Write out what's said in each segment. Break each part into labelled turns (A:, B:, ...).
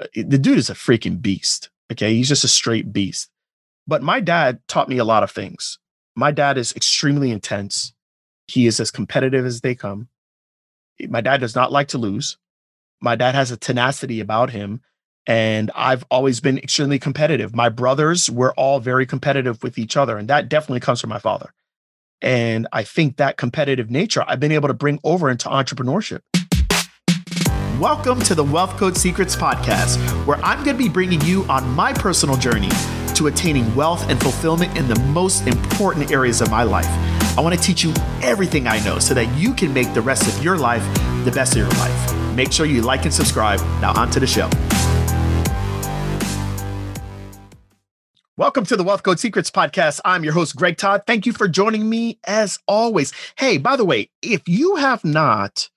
A: uh, the dude is a freaking beast. Okay. He's just a straight beast. But my dad taught me a lot of things. My dad is extremely intense. He is as competitive as they come. My dad does not like to lose. My dad has a tenacity about him. And I've always been extremely competitive. My brothers were all very competitive with each other. And that definitely comes from my father. And I think that competitive nature I've been able to bring over into entrepreneurship. Welcome to the Wealth Code Secrets podcast, where I'm going to be bringing you on my personal journey to attaining wealth and fulfillment in the most important areas of my life. I want to teach you everything I know so that you can make the rest of your life the best of your life. Make sure you like and subscribe. Now, on to the show. Welcome to the Wealth Code Secrets podcast. I'm your host, Greg Todd. Thank you for joining me as always. Hey, by the way, if you have not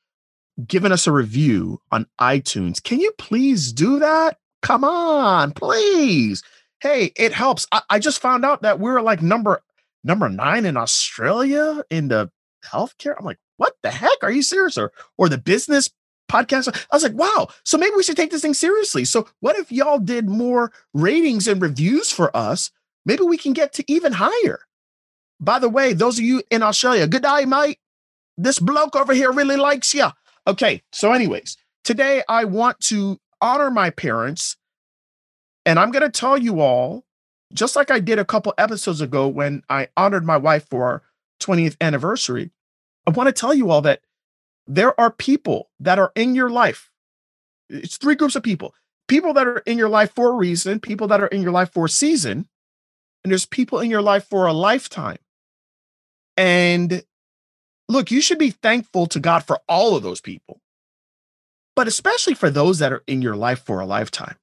A: given us a review on iTunes, can you please do that? Come on, please. Hey, it helps. I, I just found out that we're like number number nine in Australia in the healthcare. I'm like, what the heck? Are you serious? Or or the business podcast. I was like, wow. So maybe we should take this thing seriously. So what if y'all did more ratings and reviews for us? Maybe we can get to even higher. By the way, those of you in Australia, good day, mate. This bloke over here really likes you. Okay. So, anyways, today I want to honor my parents. And I'm going to tell you all, just like I did a couple episodes ago when I honored my wife for our 20th anniversary, I want to tell you all that there are people that are in your life. It's three groups of people people that are in your life for a reason, people that are in your life for a season, and there's people in your life for a lifetime. And look, you should be thankful to God for all of those people, but especially for those that are in your life for a lifetime.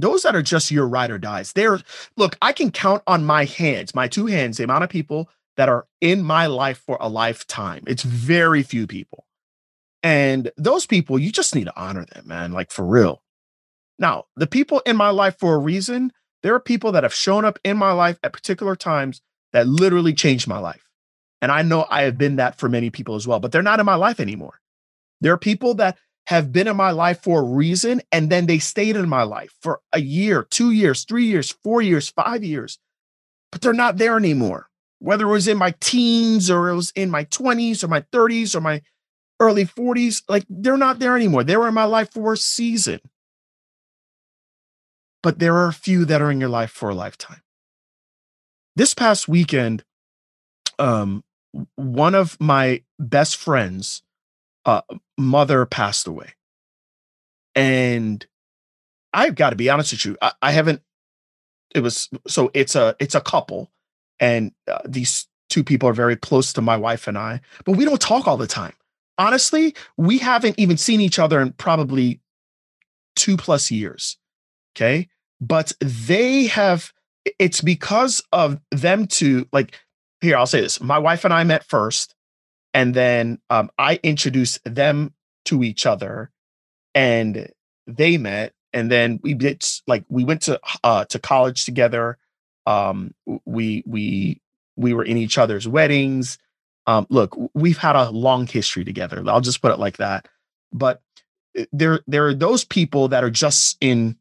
A: Those that are just your ride or dies. There, look, I can count on my hands, my two hands, the amount of people that are in my life for a lifetime. It's very few people. And those people, you just need to honor them, man, like for real. Now, the people in my life for a reason, there are people that have shown up in my life at particular times that literally changed my life. And I know I have been that for many people as well, but they're not in my life anymore. There are people that have been in my life for a reason and then they stayed in my life for a year, two years, three years, four years, five years, but they're not there anymore. Whether it was in my teens or it was in my 20s or my 30s or my early 40s, like they're not there anymore. They were in my life for a season. But there are a few that are in your life for a lifetime. This past weekend, um, one of my best friends' uh, mother passed away. And I've got to be honest with you, I, I, haven't. It was so it's a it's a couple, and uh, these two people are very close to my wife and I, but we don't talk all the time. Honestly, we haven't even seen each other in probably two plus years. Okay, but they have. It's because of them two, like here, I'll say this. My wife and I met first, and then um, I introduced them to each other, and they met, and then we did like we went to uh, to college together. Um, we we we were in each other's weddings. Um, look, we've had a long history together. I'll just put it like that. But eh, there there are those people that are just in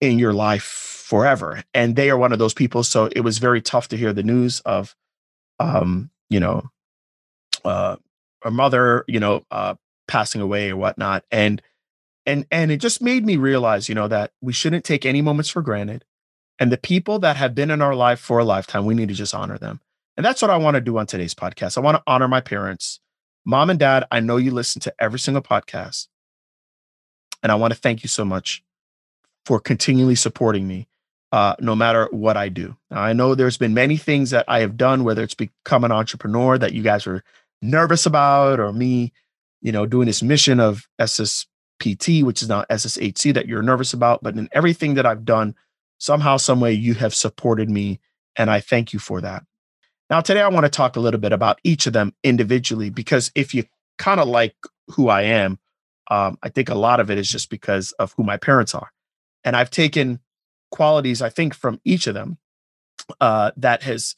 A: in your life forever, and they are one of those people. So it was very tough to hear the news of um, you know, uh, a mother, you know, uh, passing away or whatnot. And, and, and it just made me realize, you know, that we shouldn't take any moments for granted. And the people that have been in our life for a lifetime, we need to just honor them. And that's what I want to do on today's podcast. I want to honor my parents. Mom and dad, I know you listen to every single podcast. And I want to thank you so much for continually supporting me uh, no matter what I do. Now, I know there's been many things that I have done, whether it's become an entrepreneur that you guys are nervous about, or me, you know, doing this mission of SSPT, which is now SSHC, that you're nervous about. But in everything that I've done, somehow, some way, you have supported me, and I thank you for that. Now, today I want to talk a little bit about each of them individually, because if you kind of like who I am, um, I think a lot of it is just because of who my parents are. And I've taken qualities, I think, from each of them uh, that has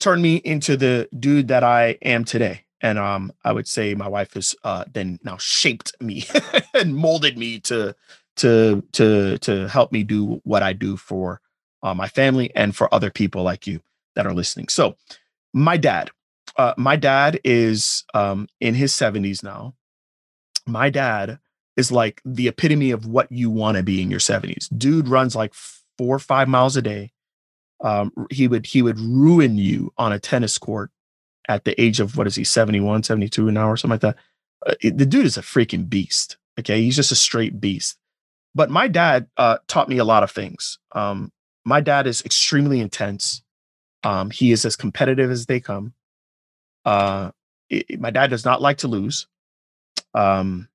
A: turned me into the dude that I am today. And um, I would say my wife has uh, then now shaped me and molded me to to to to help me do what I do for uh, my family and for other people like you that are listening. So, my dad, uh, my dad is um, in his 70s now. My dad is like the epitome of what you want to be in your 70s. Dude runs like four or five miles a day. Um, he would he would ruin you on a tennis court at the age of what is he 71 72 an hour something like that. Uh, the dude is a freaking beast okay? He's just a straight beast. But my dad uh, taught me a lot of things. Um, my dad is extremely intense. Um, he is as competitive as they come. Uh, it, my dad does not like to lose. Um,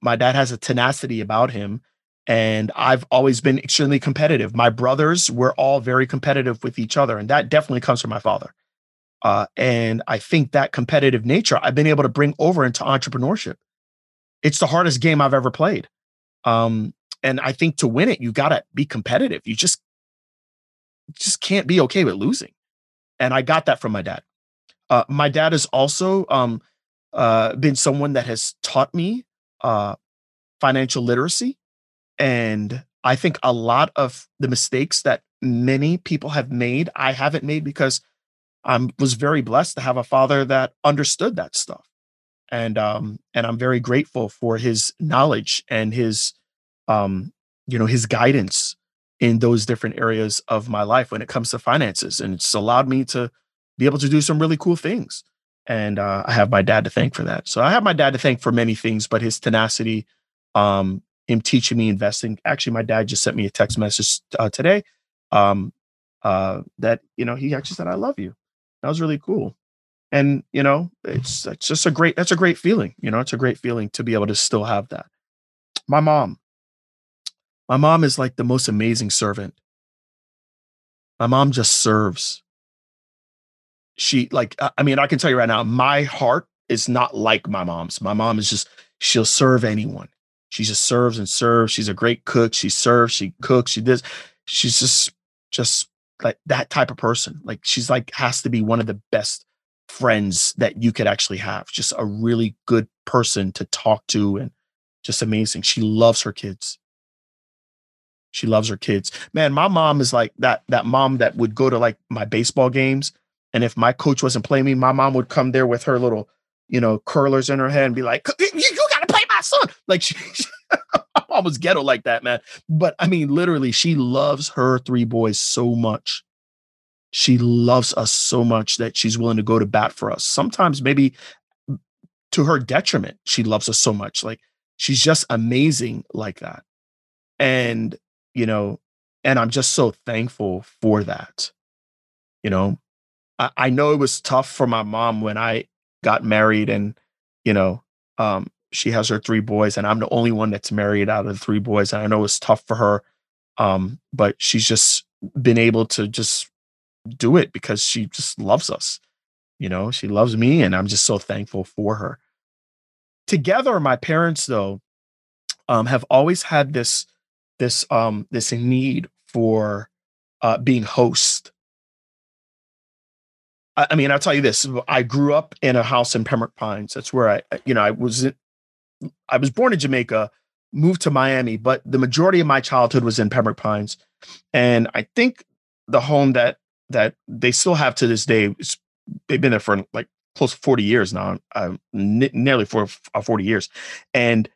A: my dad has a tenacity about him and I've always been extremely competitive. My brothers were all very competitive with each other, and that definitely comes from my father. Uh, and I think that competitive nature I've been able to bring over into entrepreneurship. It's the hardest game I've ever played. Um, and I think to win it, you got to be competitive. You just, just can't be okay with losing. And I got that from my dad. Uh, my dad has also um, uh, been someone that has taught me uh, financial literacy. And I think a lot of the mistakes that many people have made, I haven't made because I was very blessed to have a father that understood that stuff. And um, and I'm very grateful for his knowledge and his um, you know, his guidance in those different areas of my life when it comes to finances. And it's allowed me to be able to do some really cool things. And uh, I have my dad to thank for that. So I have my dad to thank for many things, but his tenacity, um, him teaching me investing. Actually, my dad just sent me a text message uh, today um, uh, that you know he actually said, "I love you." That was really cool. And you know, it's it's just a great that's a great feeling. You know, it's a great feeling to be able to still have that. My mom. My mom is like the most amazing servant. My mom just serves. She like I mean, I can tell you right now, my heart is not like my mom's. My mom is just she'll serve anyone. She just serves and serves. She's a great cook. She serves, she cooks, she does. She's just just like that type of person. Like she's like has to be one of the best friends that you could actually have. Just a really good person to talk to and just amazing. She loves her kids. She loves her kids. Man, my mom is like that that mom that would go to like my baseball games and if my coach wasn't playing me, my mom would come there with her little, you know, curlers in her head and be like, "You, you got to play my son." Like she, she almost ghetto like that, man. But I mean, literally, she loves her three boys so much. She loves us so much that she's willing to go to bat for us. Sometimes, maybe to her detriment, she loves us so much. Like she's just amazing like that. And, you know, and I'm just so thankful for that. You know, I, I know it was tough for my mom when I got married and, you know, um, she has her three boys, and I'm the only one that's married out of the three boys. And I know it's tough for her, um, but she's just been able to just do it because she just loves us. You know, she loves me, and I'm just so thankful for her. Together, my parents though um, have always had this this um, this need for uh, being host. I, I mean, I'll tell you this: I grew up in a house in Pembroke Pines. That's where I, you know, I was I was born in Jamaica, moved to Miami, but the majority of my childhood was in Pembroke Pines. And I think the home that that they still have to this day, they've been there for like close to 40 years now, uh, n- nearly for uh, 40 years. And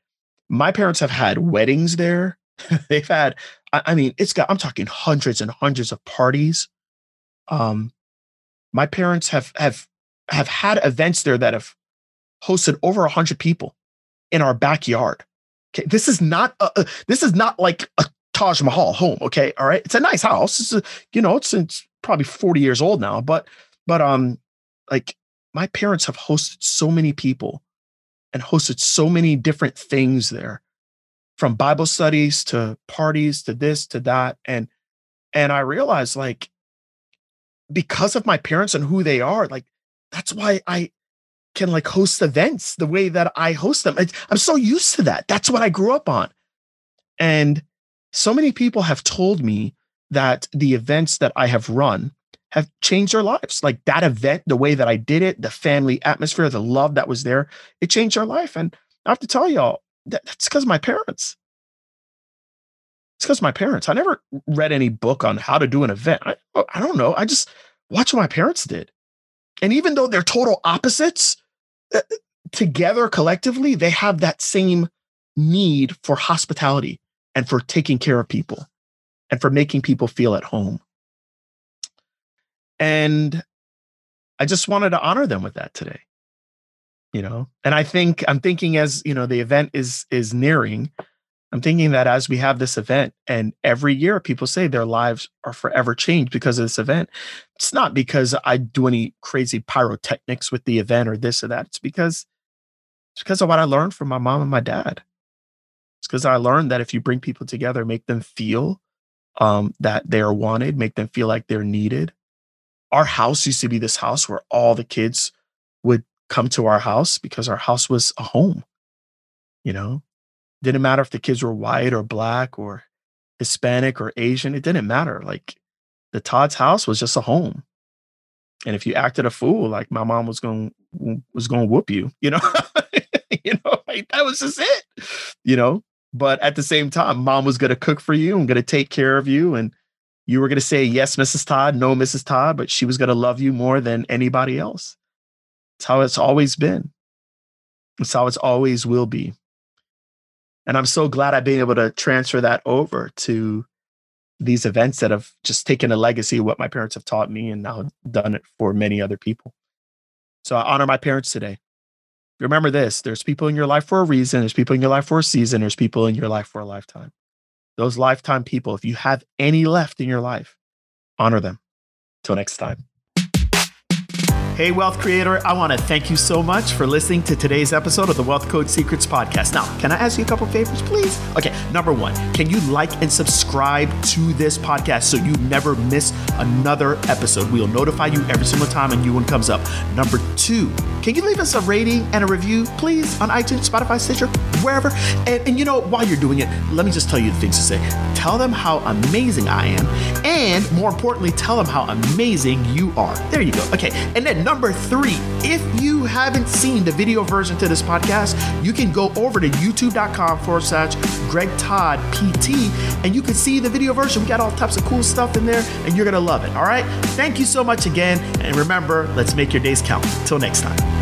A: my parents have had weddings there. They've had, I, I mean, it's got, I'm talking hundreds and hundreds of parties. Um, my parents have have have had events there that have hosted over a hundred people in our backyard. Okay, this is not a, this is not like a Taj Mahal home. Okay, all right, it's a nice house. It's a, you know, it's it's probably forty years old now, but but um, like my parents have hosted so many people and hosted so many different things there, from Bible studies to parties to this to that, and and I realized like because of my parents and who they are, like that's why I can like host events the way that I host them. I'm so used to that. That's what I grew up on. And so many people have told me that the events that I have run have changed their lives. Like that event, the way that I did it, the family atmosphere, the love that was there, it changed their life. And I have to tell y'all that that's because my parents. It's because my parents. I never read any book on how to do an event. I, I don't know. I just watch what my parents did. And even though they're total opposites, uh, together collectively, they have that same need for hospitality and for taking care of people and for making people feel at home. And I just wanted to honor them with that today. You know, and I think I'm thinking as, you know, the event is is nearing, I'm thinking that as we have this event and every year people say their lives are forever changed because of this event. It's not because I do any crazy pyrotechnics with the event or this or that. It's because it's because of what I learned from my mom and my dad. It's because I learned that if you bring people together, make them feel um, that they are wanted, make them feel like they're needed. Our house used to be this house where all the kids would come to our house because our house was a home. You know, didn't matter if the kids were white or black or Hispanic or Asian. It didn't matter. Like the Todd's house was just a home. And if you acted a fool, like my mom was going was going to whoop you, you know, you know, like that was just it, you know. But at the same time, mom was going to cook for you and going to take care of you. And you were going to say, yes, Mrs. Todd, no, Mrs. Todd, but she was going to love you more than anybody else. It's how it's always been. It's how it's always will be. And I'm so glad I've been able to transfer that over to these events that have just taken a legacy of what my parents have taught me and now done it for many other people. So I honor my parents today remember this there's people in your life for a reason, there's people in your life for a season, there's people in your life for a lifetime. Those lifetime people, if you have any left in your life, honor them. Till next time. Hey, wealth creator, I want to thank you so much for listening to today's episode of the Wealth Code Secrets podcast. Now, can I ask you a couple favors, please? Okay, number one, can you like and subscribe to this podcast so you never miss another episode? We'll notify you every single time a new one comes up. Number two, can you leave us a rating and a review, please, on iTunes, Spotify, Stitcher, wherever? And, and you know, while you're doing it, let me just tell you the things to say. Tell them how amazing I am, and more importantly, tell them how amazing you are. There you go. Okay, and then number three, if you haven't seen the video version to this podcast, you can go over to youtube.com forward slash Greg Todd PT and you can see the video version. We got all types of cool stuff in there and you're going to love it. All right. Thank you so much again. And remember, let's make your days count. Till next time.